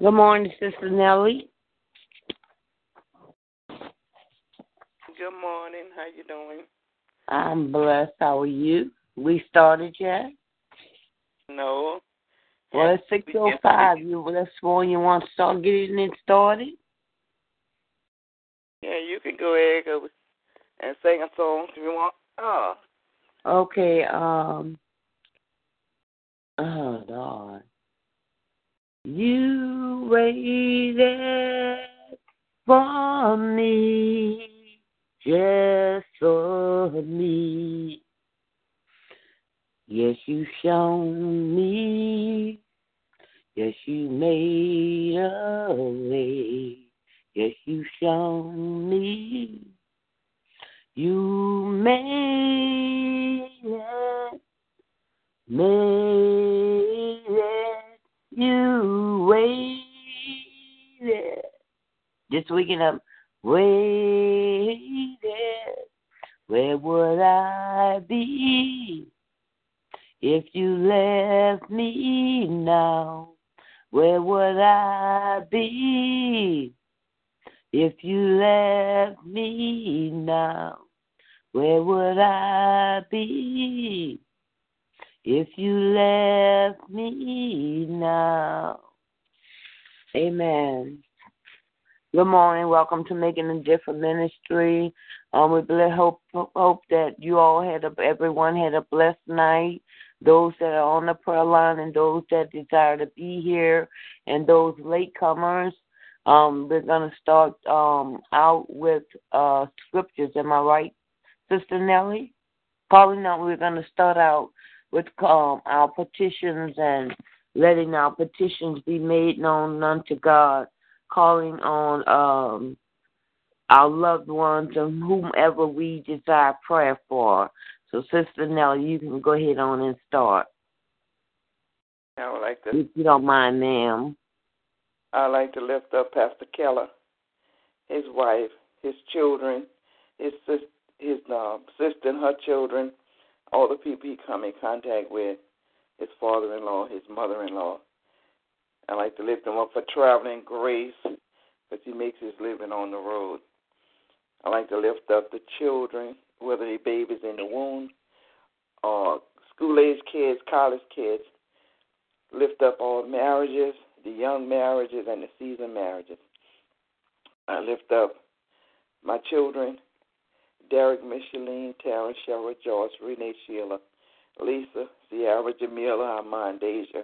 Good morning, Sister Nellie. Good morning. How you doing? I'm blessed. How are you? We started yet? No. Well, it's six oh five. You that's when you want to start getting it started. Yeah, you can go ahead go and sing a song if you want. Oh. Okay. Um. Oh Lord. You waited for me, just for me. Yes, you shown me. Yes, you made a way. Yes, you shown me. You made it. Made. You waited. Just waking up. Waited. Where would I be? If you left me now, where would I be? If you left me now, where would I be? If you left me now. Amen. Good morning. Welcome to Making a Difference Ministry. Um, we hope hope that you all had a, everyone had a blessed night those that are on the prayer line and those that desire to be here and those latecomers. Um, we're to start um, out with uh, scriptures. Am I right, Sister Nellie? Probably not. We're to start out with um, our petitions and letting our petitions be made known unto God, calling on um, our loved ones and whomever we desire prayer for. So, Sister Nellie, you can go ahead on and start. I would like to. If you don't mind, ma'am. I'd like to lift up Pastor Keller, his wife, his children, his sis, his uh, sister and her children, all the people he come in contact with, his father-in-law, his mother-in-law. I like to lift him up for traveling grace, because he makes his living on the road. I like to lift up the children, whether they babies in the womb or school age kids, college kids. Lift up all marriages, the young marriages and the seasoned marriages. I lift up my children, Derek, Micheline, Tara, Cheryl, Joyce, Renee, Sheila, Lisa, Sierra, Jamila, Armand, Deja,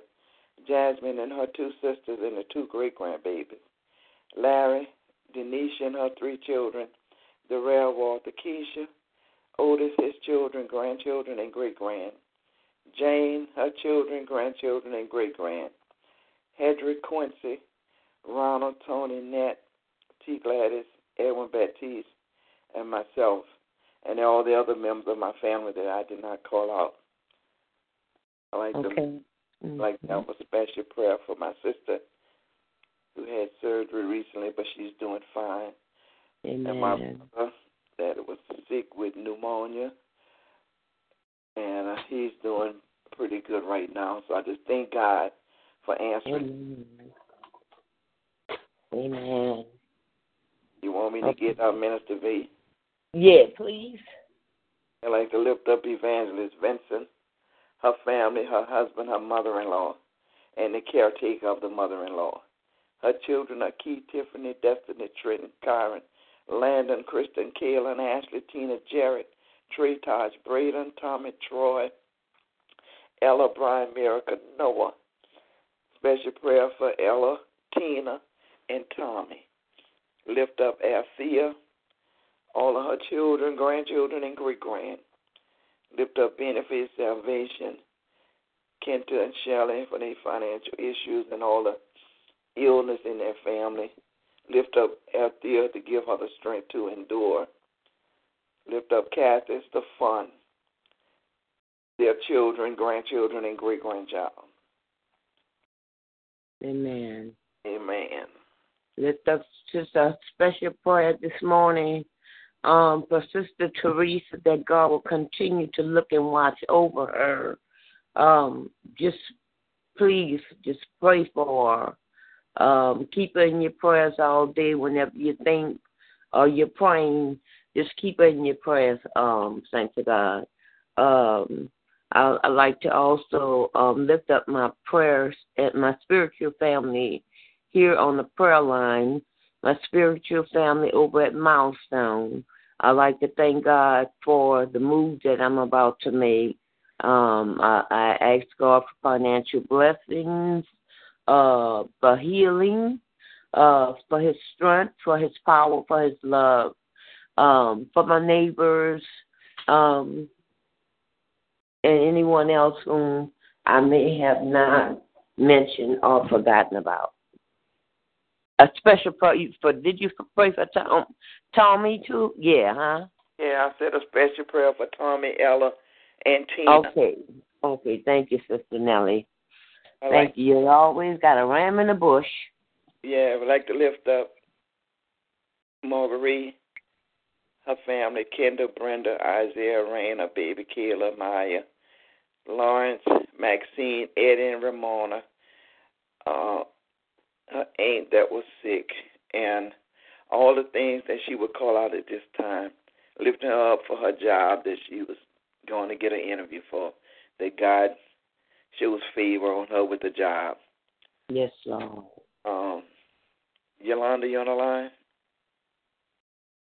Jasmine and her two sisters and the two great grandbabies, Larry, Denise and her three children, Darrell, Walter, Keisha, Otis, his children, grandchildren, and great grand. Jane, her children, grandchildren, and great grand. Hedrick Quincy, Ronald, Tony, Nat, T. Gladys, Edwin Baptiste, and myself, and all the other members of my family that I did not call out. I like okay. to mm-hmm. like to have a special prayer for my sister who had surgery recently, but she's doing fine. Amen. And my brother that was sick with pneumonia, and uh, he's doing pretty good right now. So I just thank God for answering. Amen. Amen. You want me to okay. get our Minister V? Yeah, please. I'd like to lift up Evangelist Vincent, her family, her husband, her mother in law, and the caretaker of the mother in law. Her children are Keith, Tiffany, Destiny, Trenton, Kyron, Landon, Kristen, Kaylin, Ashley, Tina, Jarrett, Trey, Taj, Braden, Tommy, Troy, Ella, Brian, Miracle, Noah. Special prayer for Ella, Tina, and Tommy. Lift up Althea, all of her children, grandchildren, and great grand. Lift up Benefit Salvation, Kenta and Shelley for their financial issues and all the illness in their family. Lift up Althea to give her the strength to endure. Lift up Kathy the fun, their children, grandchildren, and great grandchild. Amen. Amen. Lift up just a special prayer this morning um, for Sister Teresa that God will continue to look and watch over her. Um, just please, just pray for her Um, keep her in your prayers all day whenever you think or you're praying. Just keep her in your prayers, um, thanks to God. Um, I, I like to also um, lift up my prayers at my spiritual family here on the prayer line, my spiritual family over at Milestone. I like to thank God for the move that I'm about to make. Um, I, I ask God for financial blessings, uh, for healing, uh, for His strength, for His power, for His love, um, for my neighbors, um, and anyone else whom I may have not mentioned or forgotten about. A special prayer for did you pray for Tom, Tommy too? Yeah, huh? Yeah, I said a special prayer for Tommy, Ella, and Tina. Okay. Okay, thank you, Sister Nellie. Thank you. You always got a ram in the bush. Yeah, I would like to lift up Marguerite, her family, Kendall, Brenda, Isaiah, Raina, baby Kayla, Maya, Lawrence, Maxine, Eddie, and Ramona, uh, her aunt that was sick, and all the things that she would call out at this time, lifting her up for her job that she was going to get an interview for, that God shows favor on her with the job. Yes, Lord. Um, Yolanda, you on the line?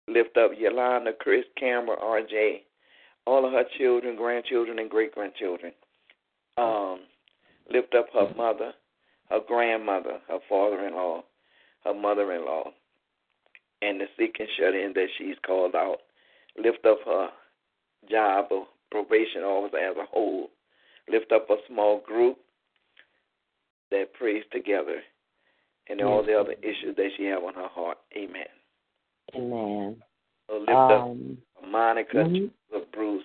Lift up Yolanda, Chris, Cameron, RJ, all of her children, grandchildren, and great grandchildren. Um, lift up her mother, her grandmother, her father in law, her mother in law, and the sick and shut in that she's called out. Lift up her job of probation officer as a whole. Lift up a small group that prays together and all the other issues that she have on her heart. Amen. Amen. So lift Um, up Monica, mhm. Bruce,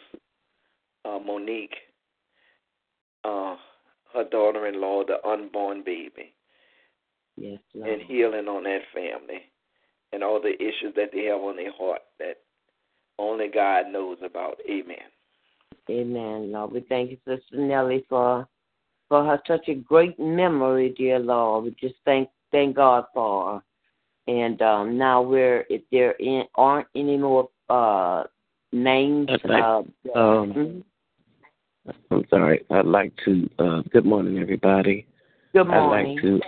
uh, Monique, uh, her daughter-in-law, the unborn baby, yes, Lord. and healing on that family, and all the issues that they have on their heart that only God knows about. Amen. Amen, Lord. We thank you, Sister Nellie, for for her such a great memory, dear Lord. We just thank thank God for her. And um, now we're if there in, aren't any more uh, names. I'd like- uh, um, mhm. I'm sorry. I'd like to. Uh, good morning, everybody. Good morning. I'd like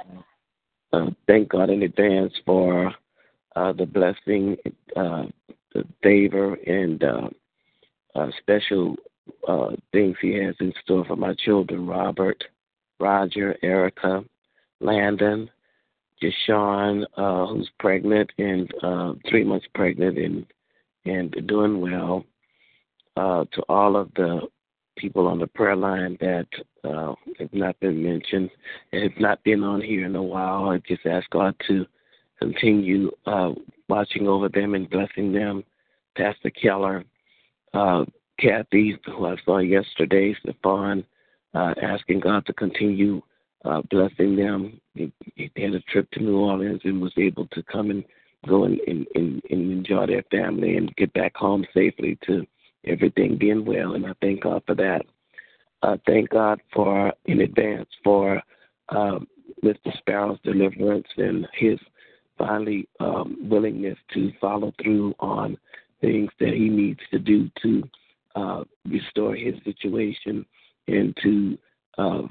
to uh, thank God in advance for uh, the blessing, uh, the favor, and uh, uh, special uh, things He has in store for my children: Robert, Roger, Erica, Landon, Jashawn, uh, who's pregnant and uh, three months pregnant and and doing well. Uh, to all of the people on the prayer line that uh, have not been mentioned and have not been on here in a while. I just ask God to continue uh, watching over them and blessing them. Pastor Keller, uh, Kathy, who I saw yesterday, Stefan, uh, asking God to continue uh, blessing them. He, he had a trip to New Orleans and was able to come and go and, and, and, enjoy their family and get back home safely to everything being well, and I thank God for that. Uh, thank God for in advance for um, Mr. Sparrow's deliverance and his finally um, willingness to follow through on things that he needs to do to uh, restore his situation and to uh,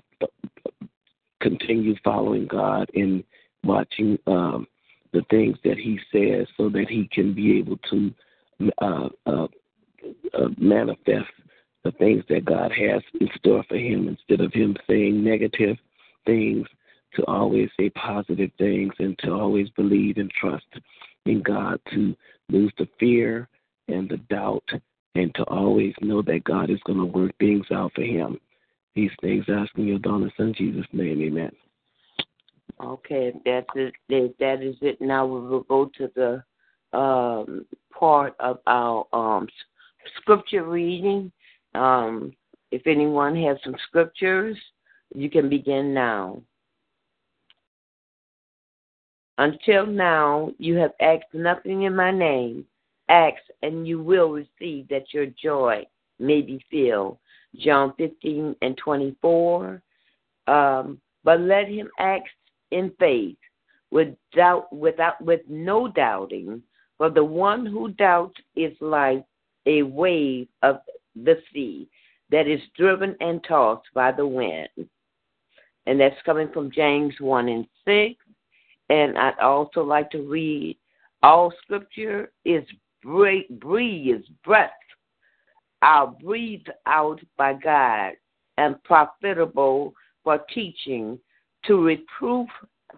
continue following God and watching um, the things that he says so that he can be able to uh, uh, manifest the things that God has in store for him instead of him saying negative things to always say positive things and to always believe and trust in God to lose the fear and the doubt and to always know that God is going to work things out for him. These things asking your daughter son Jesus' name, amen. Okay, that's it. That is it. Now we will go to the um, part of our um, scripture reading. Um, if anyone has some scriptures, you can begin now. Until now, you have asked nothing in my name. Ask, and you will receive, that your joy may be filled. John 15 and 24. Um, but let him ask in faith, with doubt without with no doubting, for the one who doubts is like a wave of the sea that is driven and tossed by the wind. And that's coming from James 1 and 6. And I'd also like to read all scripture is breathed, breath, are breathed out by God and profitable for teaching, to reproof,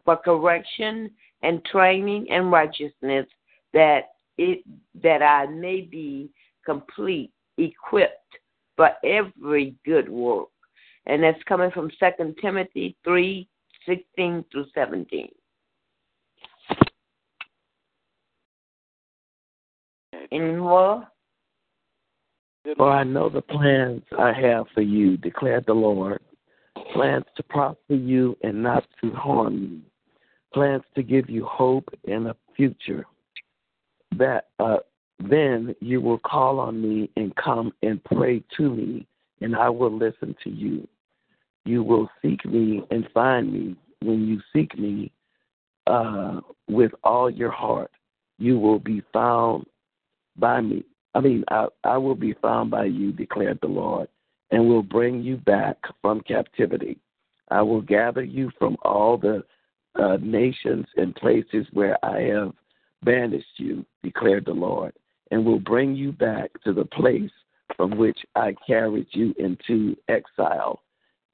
for correction and training and righteousness, that it that I may be complete, equipped for every good work. And that's coming from Second Timothy three sixteen through seventeen. Any more? For I know the plans I have for you, declared the Lord. Plans to prosper you and not to harm you. Plans to give you hope and a future. That uh, then you will call on me and come and pray to me, and I will listen to you. You will seek me and find me when you seek me uh, with all your heart. You will be found by me. I mean, I, I will be found by you, declared the Lord, and will bring you back from captivity. I will gather you from all the uh, nations and places where I have banished you, declared the Lord, and will bring you back to the place from which I carried you into exile.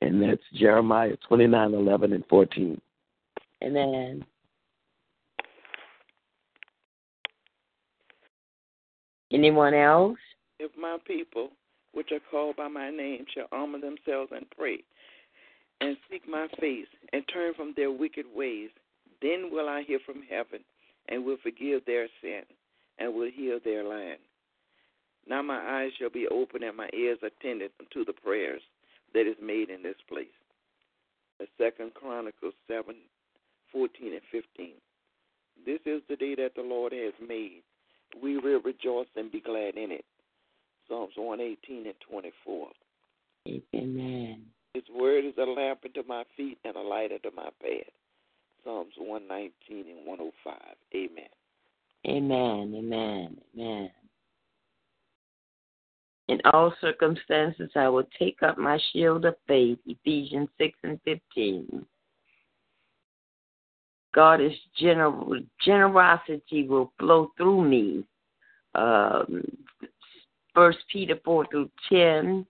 And that's Jeremiah 29 11 and 14. Amen. Anyone else? If my people, which are called by my name, shall humble themselves and pray, and seek my face, and turn from their wicked ways, then will I hear from heaven, and will forgive their sin, and will heal their land. Now my eyes shall be open, and my ears attended unto the prayers that is made in this place. The Second Chronicles seven, fourteen and fifteen. This is the day that the Lord has made we will rejoice and be glad in it. Psalms 118 and 24. Amen. His word is a lamp unto my feet and a light unto my path. Psalms 119 and 105. Amen. Amen. Amen. Amen. In all circumstances, I will take up my shield of faith. Ephesians 6 and 15. God is general. Generosity will flow through me. Um, First Peter four through ten,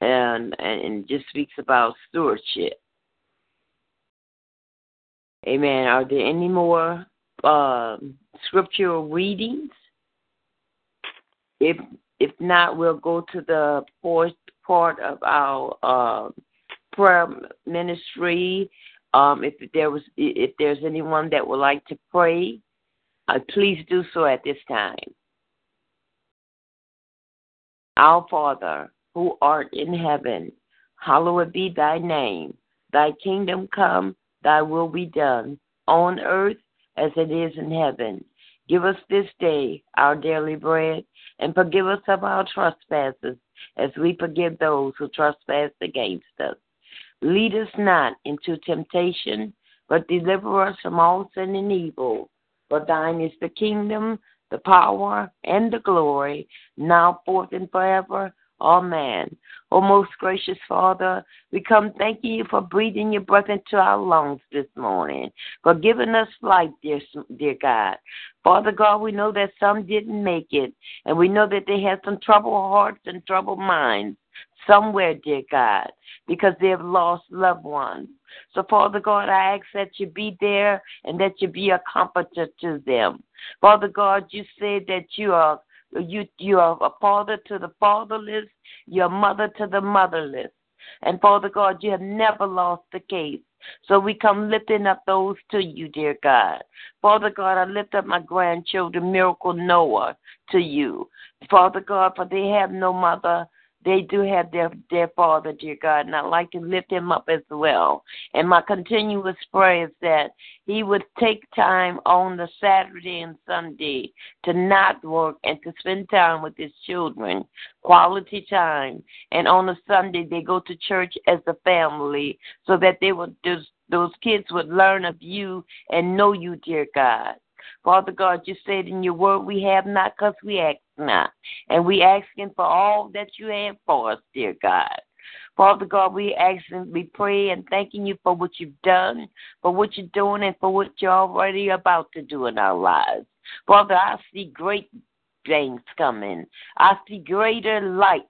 and and just speaks about stewardship. Amen. Are there any more um, scriptural readings? If if not, we'll go to the fourth part of our uh, prayer ministry um, if there was, if there's anyone that would like to pray, uh, please do so at this time. Our Father, who art in heaven, hallowed be thy name. Thy kingdom come, thy will be done, on earth as it is in heaven. Give us this day our daily bread, and forgive us of our trespasses, as we forgive those who trespass against us Lead us not into temptation, but deliver us from all sin and evil. For thine is the kingdom, the power, and the glory, now forth and forever. Amen. O oh, most gracious Father, we come thanking you for breathing your breath into our lungs this morning, for giving us life, dear, dear God. Father God, we know that some didn't make it, and we know that they had some troubled hearts and troubled minds somewhere, dear God, because they have lost loved ones. So, Father God, I ask that you be there and that you be a comforter to them. Father God, you said that you are you you are a father to the fatherless, you're a mother to the motherless. And Father God, you have never lost the case. So we come lifting up those to you, dear God. Father God, I lift up my grandchildren, Miracle Noah, to you. Father God, for they have no mother they do have their their father, dear God, and I'd like to lift him up as well. And my continuous prayer is that he would take time on the Saturday and Sunday to not work and to spend time with his children, quality time. And on a Sunday they go to church as a family so that they will just those kids would learn of you and know you, dear God. Father God, you said in your word we have not because we ask not. And we asking for all that you have for us, dear God. Father God, we asking, we pray and thanking you for what you've done, for what you're doing, and for what you're already about to do in our lives. Father, I see great things coming. I see greater light.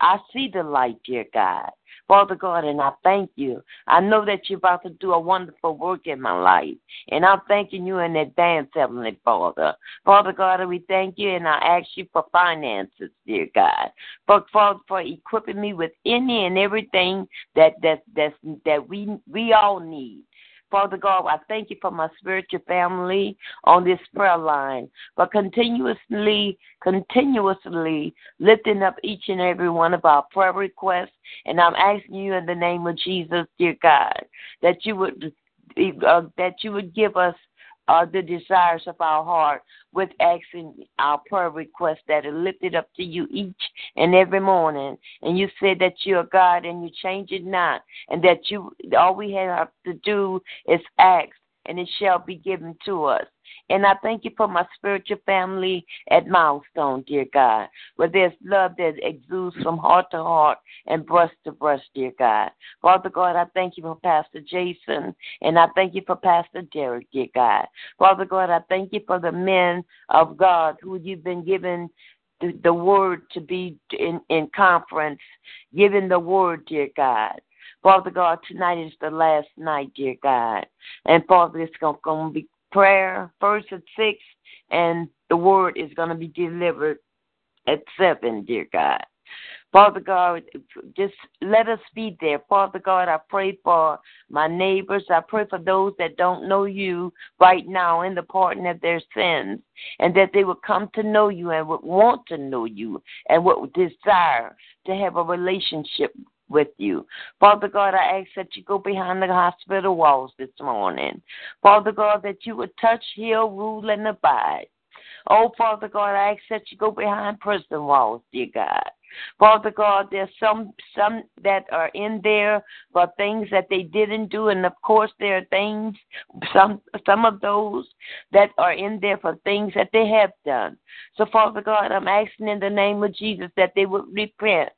I see the light, dear God. Father God, and I thank you. I know that you're about to do a wonderful work in my life, and I'm thanking you in advance, Heavenly Father. Father God, we thank you, and I ask you for finances, dear God, for for, for equipping me with any and everything that that that that we we all need. Father God, I thank you for my spiritual family on this prayer line, but continuously, continuously lifting up each and every one of our prayer requests. And I'm asking you in the name of Jesus, dear God, that you would uh, that you would give us uh, the desires of our heart with asking our prayer requests that are lifted up to you each and every morning. And you said that you're God and you change it not, and that you all we have to do is ask, and it shall be given to us. And I thank you for my spiritual family at Milestone, dear God, where there's love that exudes from heart to heart and breast to breast, dear God. Father God, I thank you for Pastor Jason, and I thank you for Pastor Derek, dear God. Father God, I thank you for the men of God who you've been given the, the word to be in, in conference, giving the word, dear God. Father God, tonight is the last night, dear God. And Father, it's going to be prayer first at six, and the word is going to be delivered at seven, dear God. Father God, just let us be there. Father God, I pray for my neighbors. I pray for those that don't know you right now in the pardon of their sins, and that they would come to know you and would want to know you and would desire to have a relationship with you. Father God, I ask that you go behind the hospital walls this morning. Father God, that you would touch, heal, rule, and abide. Oh, Father God, I ask that you go behind prison walls, dear God. Father God, there's some some that are in there for things that they didn't do, and of course there are things some some of those that are in there for things that they have done. So Father God, I'm asking in the name of Jesus that they would repent,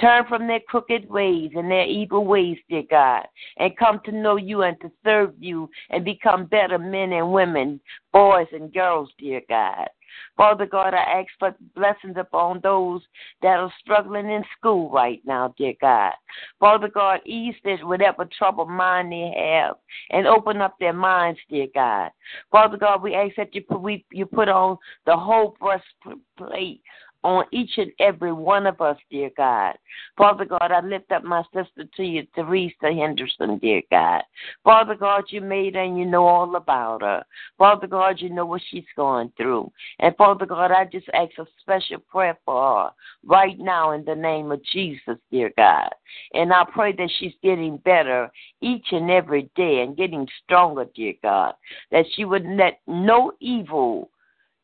turn from their crooked ways and their evil ways, dear God, and come to know you and to serve you and become better men and women, boys and girls, dear God. Father God, I ask for blessings upon those that are struggling in school right now, dear God. Father God, ease this whatever trouble mind they have and open up their minds, dear God. Father God, we ask that you put, we, you put on the whole breastplate on each and every one of us, dear God. Father God, I lift up my sister to you, Teresa Henderson, dear God. Father God, you made her and you know all about her. Father God, you know what she's going through. And Father God, I just ask a special prayer for her right now in the name of Jesus, dear God. And I pray that she's getting better each and every day and getting stronger, dear God. That she would let no evil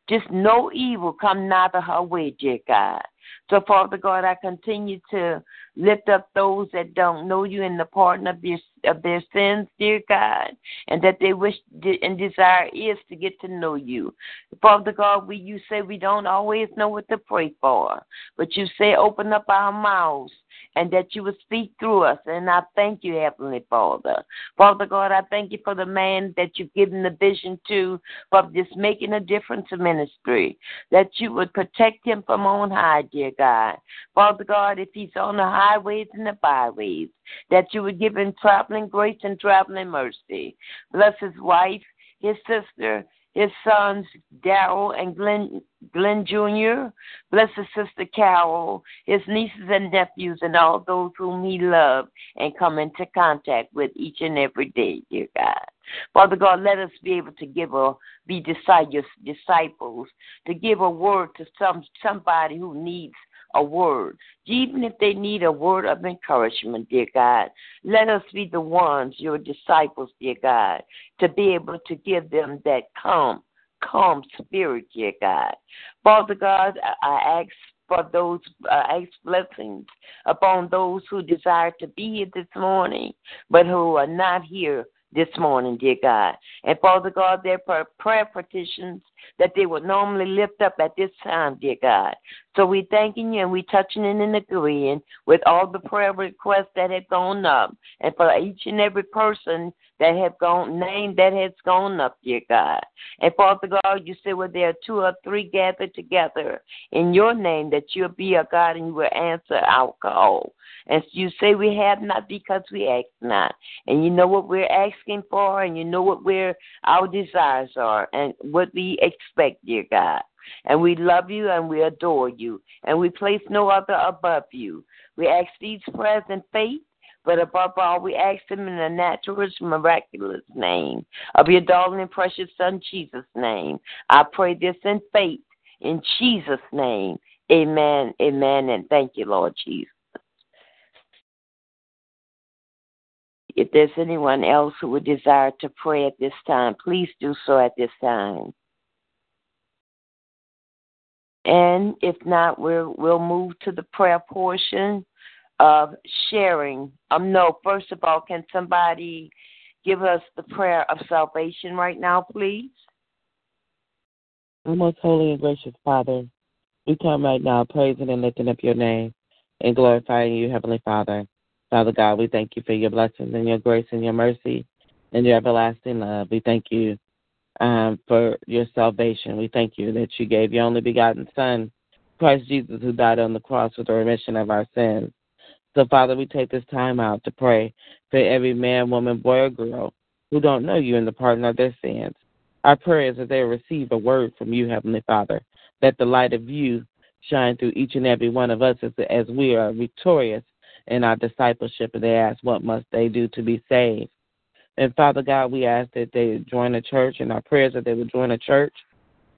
just no evil come nigh her way, dear God. So, Father God, I continue to lift up those that don't know you in the pardon of their, of their sins, dear God, and that they wish and desire is to get to know you. Father God, we you say we don't always know what to pray for, but you say open up our mouths and that you would speak through us. And I thank you, Heavenly Father. Father God, I thank you for the man that you've given the vision to of just making a difference in ministry, that you would protect him from on high, dear God. Father God, if he's on the highways and the byways, that you would give him traveling grace and traveling mercy. Bless his wife, his sister, his sons Daryl and Glenn Glenn Jr. Bless his sister Carol, his nieces and nephews, and all those whom he loved and come into contact with each and every day, dear God. Father God, let us be able to give a be disciples, to give a word to some somebody who needs a word, even if they need a word of encouragement, dear God. Let us be the ones, your disciples, dear God, to be able to give them that calm, calm spirit, dear God. Father God, I ask for those uh, ask blessings upon those who desire to be here this morning, but who are not here this morning, dear God. And Father God, their prayer petitions that they would normally lift up at this time, dear God. So we thanking you and we touching and agreeing with all the prayer requests that have gone up, and for each and every person that have gone name that has gone up, dear God. And Father God, you say, well, there are two or three gathered together in your name, that you'll be a God and you will answer our call. And you say we have not because we ask not. And you know what we're asking for, and you know what we're our desires are, and what we expect, dear God. And we love you and we adore you, and we place no other above you. We ask these prayers in faith but above all, we ask them in the natural, miraculous name of your darling and precious Son, Jesus' name. I pray this in faith, in Jesus' name. Amen, amen, and thank you, Lord Jesus. If there's anyone else who would desire to pray at this time, please do so at this time. And if not, we'll, we'll move to the prayer portion of sharing. Um, no, first of all, can somebody give us the prayer of salvation right now, please? Our most holy and gracious Father, we come right now praising and lifting up your name and glorifying you, Heavenly Father. Father God, we thank you for your blessings and your grace and your mercy and your everlasting love. We thank you um, for your salvation. We thank you that you gave your only begotten Son, Christ Jesus, who died on the cross for the remission of our sins. So, Father, we take this time out to pray for every man, woman, boy, or girl who don't know you in the pardon of their sins. Our prayer is that they receive a word from you, Heavenly Father, that the light of you shine through each and every one of us as, as we are victorious in our discipleship and they ask what must they do to be saved. And Father God, we ask that they join a church and our prayers that they would join a church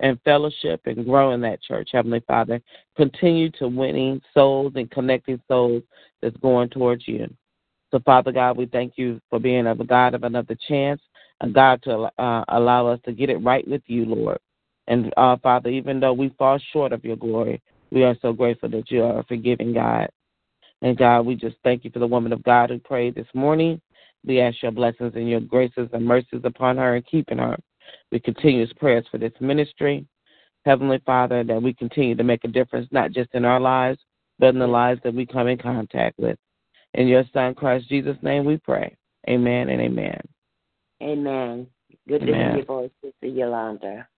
and fellowship and grow in that church, Heavenly Father. Continue to winning souls and connecting souls that's going towards you. So, Father God, we thank you for being a God of another chance, a God to uh, allow us to get it right with you, Lord. And uh, Father, even though we fall short of your glory, we are so grateful that you are a forgiving God. And God, we just thank you for the woman of God who prayed this morning. We ask your blessings and your graces and mercies upon her and keeping her. We continue prayers for this ministry. Heavenly Father, that we continue to make a difference, not just in our lives, but in the lives that we come in contact with. In your Son, Christ Jesus' name, we pray. Amen and amen. Amen. Good amen. to hear your voice, Sister Yolanda.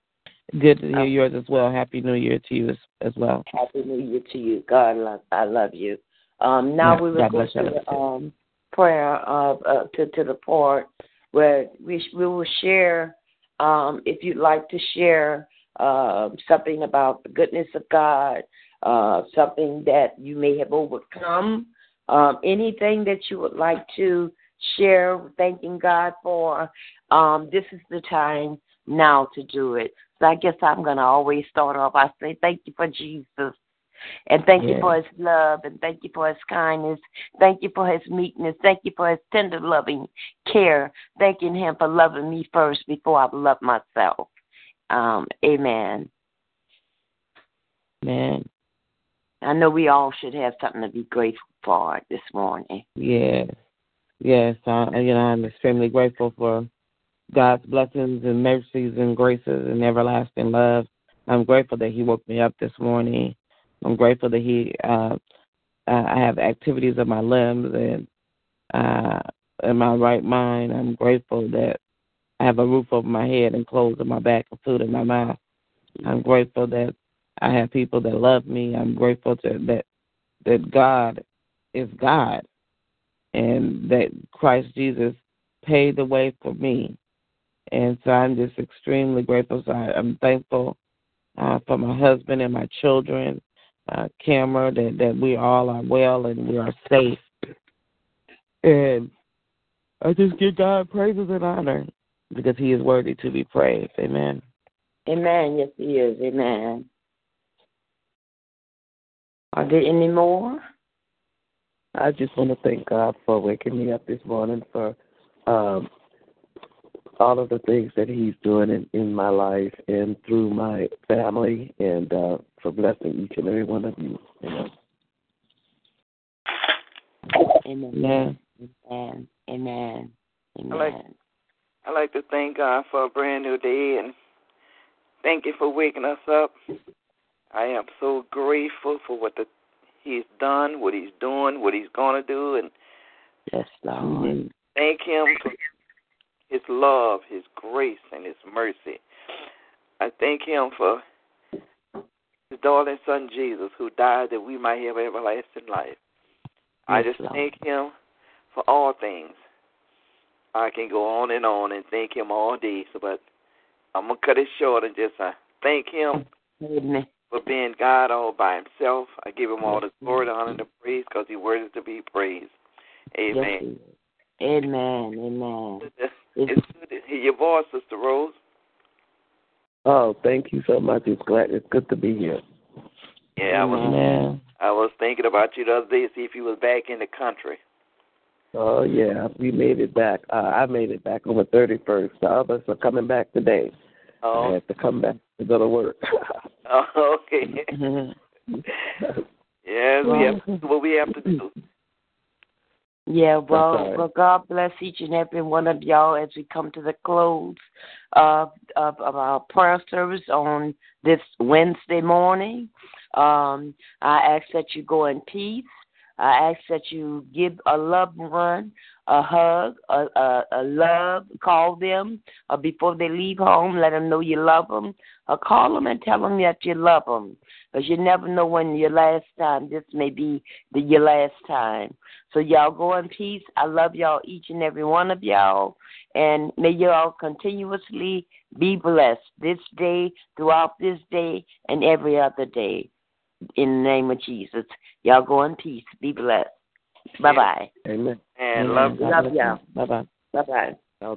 Good to hear um, yours as well. Happy New Year to you as, as well. Happy New Year to you. God, love, I love you. Um, now we will go to the um, prayer of uh, to to the part where we we will share. Um, if you'd like to share uh, something about the goodness of God, uh, something that you may have overcome, um, anything that you would like to share, thanking God for, um, this is the time now to do it. So I guess I'm going to always start off. I say, Thank you for Jesus. And thank you for his love, and thank you for his kindness. Thank you for his meekness. Thank you for his tender, loving care. Thanking him for loving me first before I love myself. Um, amen. Amen. I know we all should have something to be grateful for this morning. Yes, yes. Uh, you know, I'm extremely grateful for God's blessings and mercies and graces and everlasting love. I'm grateful that He woke me up this morning. I'm grateful that He, uh, I have activities of my limbs and uh, in my right mind. I'm grateful that I have a roof over my head and clothes on my back and food in my mouth. I'm grateful that I have people that love me. I'm grateful to that that God is God and that Christ Jesus paid the way for me. And so I'm just extremely grateful. So I, am thankful uh, for my husband and my children, uh, Camera, that, that we all are well and we are safe. And I just give God praises and honor because he is worthy to be praised. Amen. Amen. Yes, he is. Amen. Are there any more? I just want to thank God for waking me up this morning for um, all of the things that He's doing in, in my life and through my family, and uh, for blessing each and every one of you. Amen. Amen. Amen. Amen. Amen. I'd like, I'd like to thank God for a brand new day and thank you for waking us up. I am so grateful for what the, He's done, what He's doing, what He's going to do, and yes, Lord. thank Him for His love, His grace, and His mercy. I thank Him for His darling Son Jesus, who died that we might have everlasting life. I just Lord. thank Him for all things. I can go on and on and thank Him all day, so but I'm gonna cut it short and just uh, thank Him Amen. for being God all by Himself. I give Him all the glory, the honor, and the praise, because He worthy to be praised. Yes, Amen. He. Amen. Amen. It's good to hear your voice, Sister Rose. Oh, thank you so much. It's glad it's good to be here. Yeah, I was Amen. I was thinking about you the other day, see if you was back in the country. Oh yeah, we made it back. Uh, I made it back on the thirty first. The others are coming back today. I Oh, have to come back to go to work. oh okay. yes, we have to do what we have to do. Yeah, well, well, God bless each and every one of y'all as we come to the close of, of, of our prayer service on this Wednesday morning. Um, I ask that you go in peace. I ask that you give a loved one a hug, a, a, a love, call them uh, before they leave home. Let them know you love them. Or call them and tell them that you love them. Because you never know when your last time, this may be the, your last time. So y'all go in peace. I love y'all, each and every one of y'all. And may y'all continuously be blessed this day, throughout this day, and every other day. In the name of Jesus. Y'all go in peace. Be blessed. Bye bye. Amen. And love Love y'all. Bye bye. Bye bye.